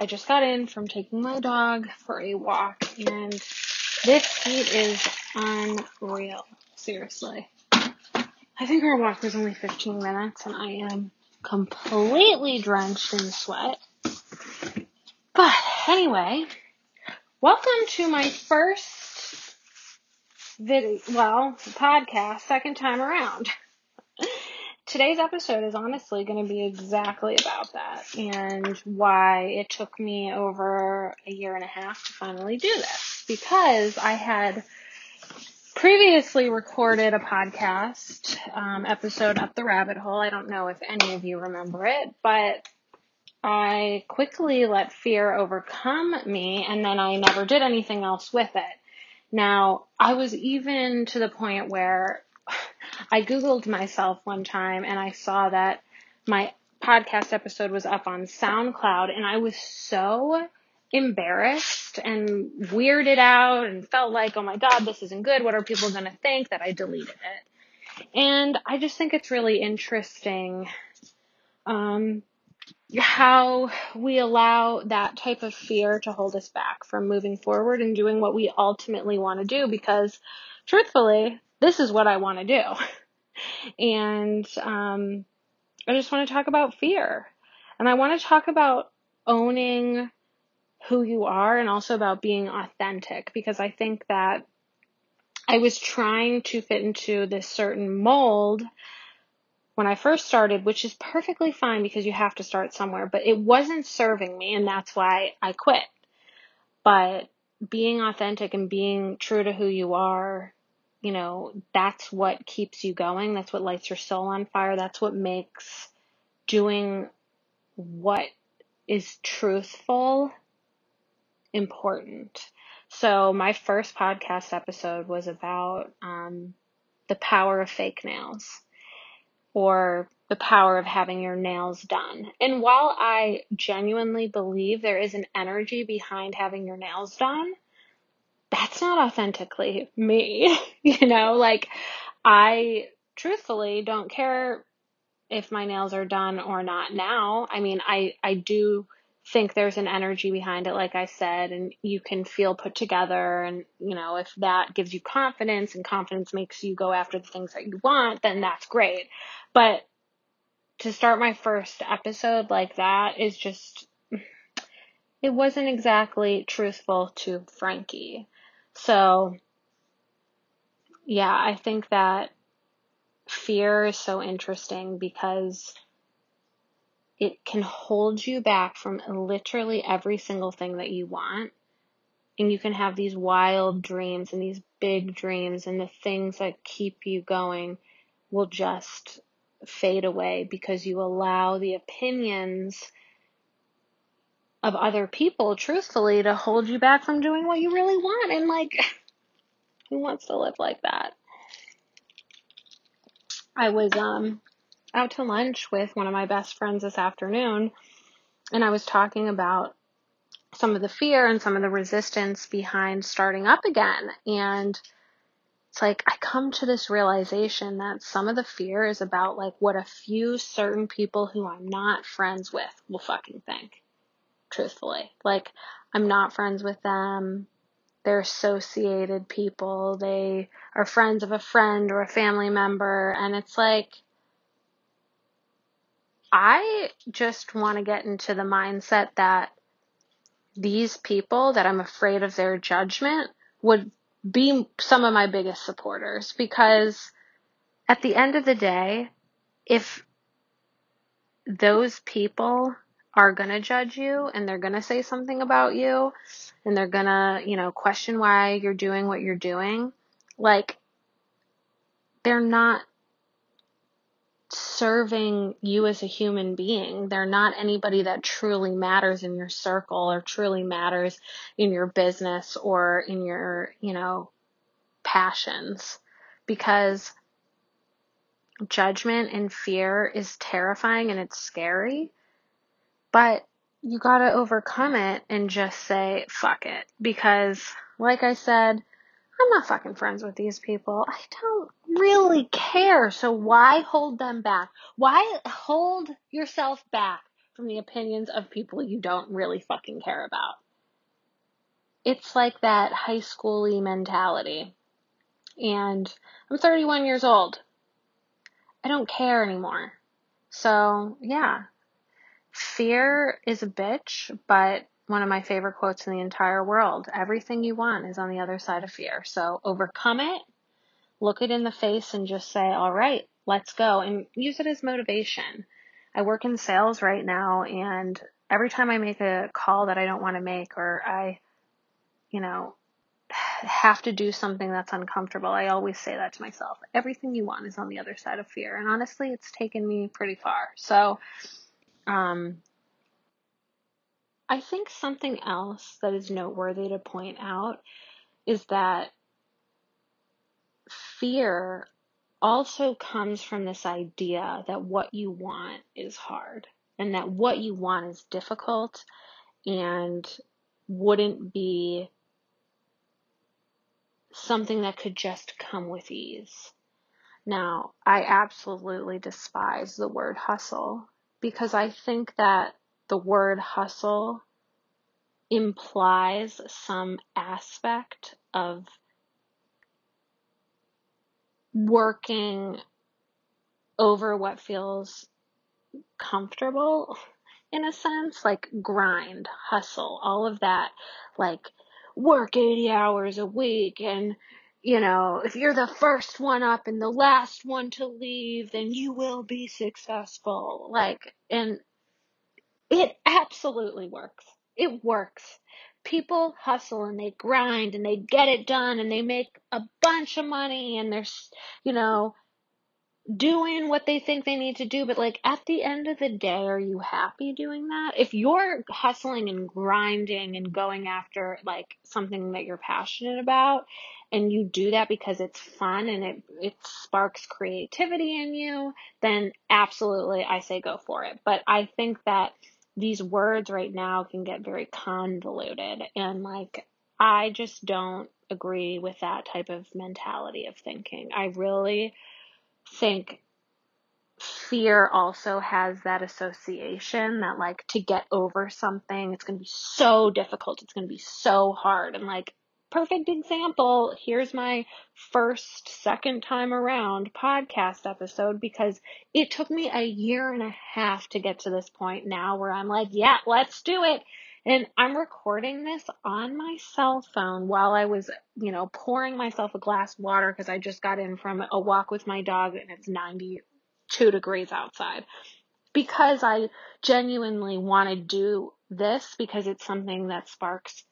I just got in from taking my dog for a walk, and this heat is unreal. Seriously. I think our walk was only 15 minutes, and I am completely drenched in sweat. But anyway, welcome to my first video, well, podcast, second time around. Today's episode is honestly going to be exactly about that and why it took me over a year and a half to finally do this. Because I had previously recorded a podcast um, episode up the rabbit hole. I don't know if any of you remember it, but I quickly let fear overcome me and then I never did anything else with it. Now, I was even to the point where I Googled myself one time and I saw that my podcast episode was up on SoundCloud and I was so embarrassed and weirded out and felt like, oh my God, this isn't good. What are people going to think that I deleted it? And I just think it's really interesting, um, how we allow that type of fear to hold us back from moving forward and doing what we ultimately want to do because truthfully, this is what I want to do. And um, I just want to talk about fear. And I want to talk about owning who you are and also about being authentic because I think that I was trying to fit into this certain mold when I first started, which is perfectly fine because you have to start somewhere, but it wasn't serving me and that's why I quit. But being authentic and being true to who you are you know, that's what keeps you going. That's what lights your soul on fire. That's what makes doing what is truthful important. So my first podcast episode was about um, the power of fake nails or the power of having your nails done. And while I genuinely believe there is an energy behind having your nails done, that's not authentically me. you know, like I truthfully don't care if my nails are done or not now. I mean, I, I do think there's an energy behind it, like I said, and you can feel put together. And, you know, if that gives you confidence and confidence makes you go after the things that you want, then that's great. But to start my first episode like that is just, it wasn't exactly truthful to Frankie. So, yeah, I think that fear is so interesting because it can hold you back from literally every single thing that you want. And you can have these wild dreams and these big dreams, and the things that keep you going will just fade away because you allow the opinions of other people, truthfully, to hold you back from doing what you really want. And like, who wants to live like that? I was um out to lunch with one of my best friends this afternoon, and I was talking about some of the fear and some of the resistance behind starting up again. And it's like I come to this realization that some of the fear is about like what a few certain people who I'm not friends with will fucking think truthfully. Like, I'm not friends with them. They're associated people. They are friends of a friend or a family member. And it's like, I just want to get into the mindset that these people that I'm afraid of their judgment would be some of my biggest supporters because at the end of the day, if those people are going to judge you and they're going to say something about you and they're going to, you know, question why you're doing what you're doing, like, they're not serving you as a human being. They're not anybody that truly matters in your circle or truly matters in your business or in your, you know, passions. Because judgment and fear is terrifying and it's scary. But you gotta overcome it and just say, fuck it. Because, like I said, I'm not fucking friends with these people. I don't really care. So why hold them back? Why hold yourself back from the opinions of people you don't really fucking care about? It's like that high schooly mentality. And I'm 31 years old. I don't care anymore. So, yeah. Fear is a bitch, but one of my favorite quotes in the entire world. Everything you want is on the other side of fear. So overcome it, look it in the face and just say, all right, let's go and use it as motivation. I work in sales right now and every time I make a call that I don't want to make or I, you know, have to do something that's uncomfortable, I always say that to myself. Everything you want is on the other side of fear. And honestly, it's taken me pretty far. So, um, I think something else that is noteworthy to point out is that fear also comes from this idea that what you want is hard and that what you want is difficult and wouldn't be something that could just come with ease. Now, I absolutely despise the word hustle because I think that the word hustle implies some aspect of working over what feels comfortable in a sense, like grind, hustle, all of that, like work 80 hours a week and you know, if you're the first one up and the last one to leave, then you will be successful. Like, and it absolutely works. It works. People hustle and they grind and they get it done and they make a bunch of money and they're, you know, doing what they think they need to do, but like at the end of the day, are you happy doing that? If you're hustling and grinding and going after like something that you're passionate about and you do that because it's fun and it, it sparks creativity in you, then absolutely I say go for it. But I think that these words right now can get very convoluted and like I just don't agree with that type of mentality of thinking. I really think fear also has that association that like to get over something it's going to be so difficult it's going to be so hard and like perfect example here's my first second time around podcast episode because it took me a year and a half to get to this point now where I'm like yeah let's do it and I'm recording this on my cell phone while I was, you know, pouring myself a glass of water because I just got in from a walk with my dog and it's 92 degrees outside. Because I genuinely want to do this because it's something that sparks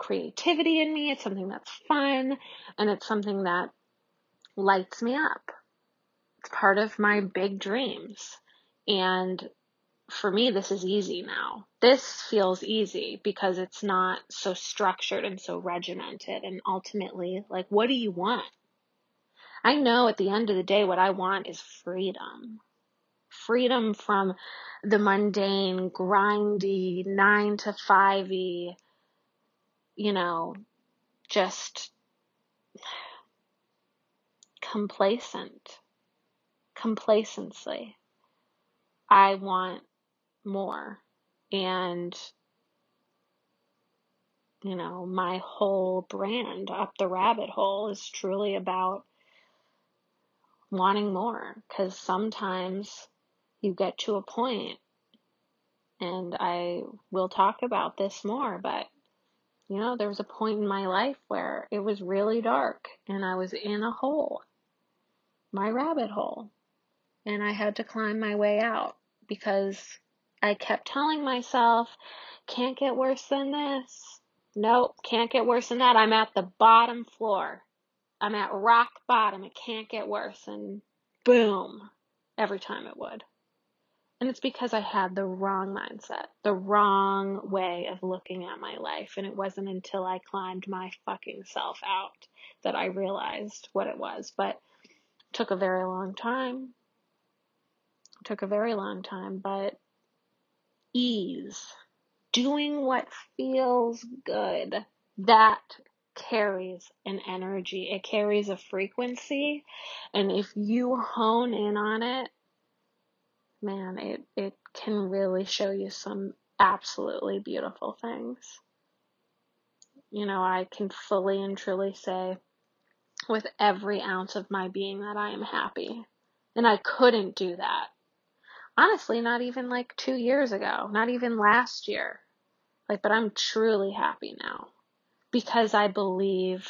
creativity in me, it's something that's fun, and it's something that lights me up. It's part of my big dreams. And for me, this is easy now. This feels easy because it's not so structured and so regimented. And ultimately, like, what do you want? I know at the end of the day, what I want is freedom. Freedom from the mundane, grindy, nine to fivey, you know, just complacent, complacency. I want more. And, you know, my whole brand, Up the Rabbit Hole, is truly about wanting more. Because sometimes you get to a point, and I will talk about this more, but you know, there was a point in my life where it was really dark and I was in a hole, my rabbit hole, and I had to climb my way out because I kept telling myself, can't get worse than this. Nope, can't get worse than that. I'm at the bottom floor. I'm at rock bottom. It can't get worse. And boom, every time it would. And it's because I had the wrong mindset, the wrong way of looking at my life. And it wasn't until I climbed my fucking self out that I realized what it was. But it took a very long time. It took a very long time, but ease, doing what feels good. That carries an energy, it carries a frequency. And if you hone in on it, man, it, it can really show you some absolutely beautiful things. You know, I can fully and truly say with every ounce of my being that I am happy. And I couldn't do that. Honestly, not even like two years ago, not even last year. Like, but I'm truly happy now because I believe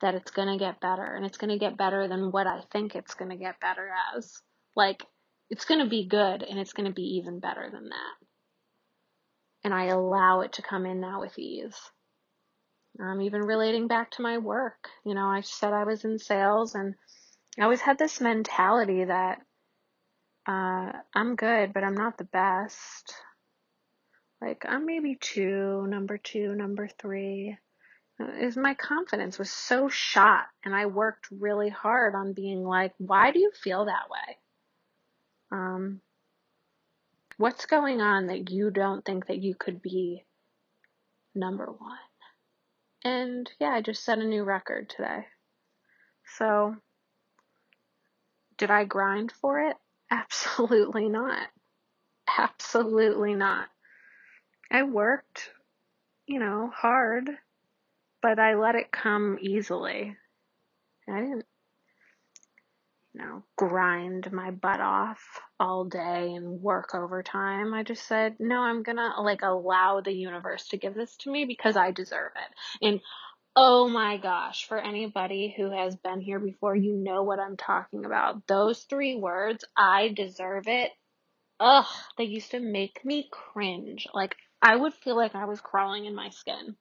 that it's going to get better and it's going to get better than what I think it's going to get better as. Like, it's going to be good and it's going to be even better than that. And I allow it to come in now with ease. I'm even relating back to my work. You know, I said I was in sales and I always had this mentality that uh, I'm good, but I'm not the best. Like, I'm maybe two, number two, number three. Is my confidence was so shot, and I worked really hard on being like, why do you feel that way? Um, what's going on that you don't think that you could be number one? And yeah, I just set a new record today. So, did I grind for it? Absolutely not. Absolutely not. I worked, you know, hard, but I let it come easily. I didn't, know, grind my butt off all day and work overtime. I just said, no, I'm gonna like allow the universe to give this to me because I deserve it. And oh my gosh, for anybody who has been here before, you know what I'm talking about. Those three words, I deserve it. Ugh, they used to make me cringe. Like, I would feel like I was crawling in my skin.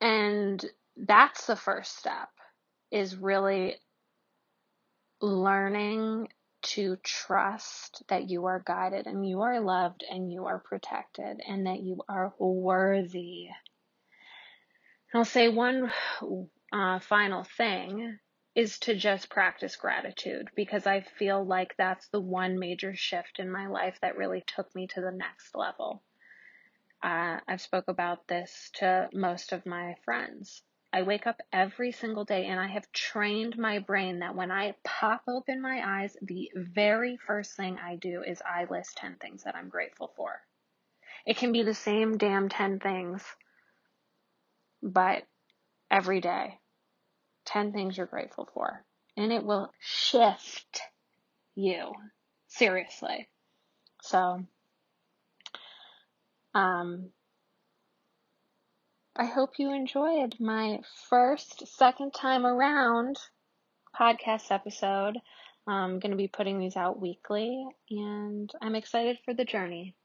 And that's the first step is really learning to trust that you are guided and you are loved and you are protected and that you are worthy. I'll say one uh, final thing is to just practice gratitude because I feel like that's the one major shift in my life that really took me to the next level. Uh, I've spoke about this to most of my friends. I wake up every single day and I have trained my brain that when I pop open my eyes, the very first thing I do is I list 10 things that I'm grateful for. It can be the same damn 10 things, but every day, 10 things you're grateful for. And it will shift you. Seriously. So, um, I hope you enjoyed my first, second time around podcast episode. I'm going to be putting these out weekly, and I'm excited for the journey.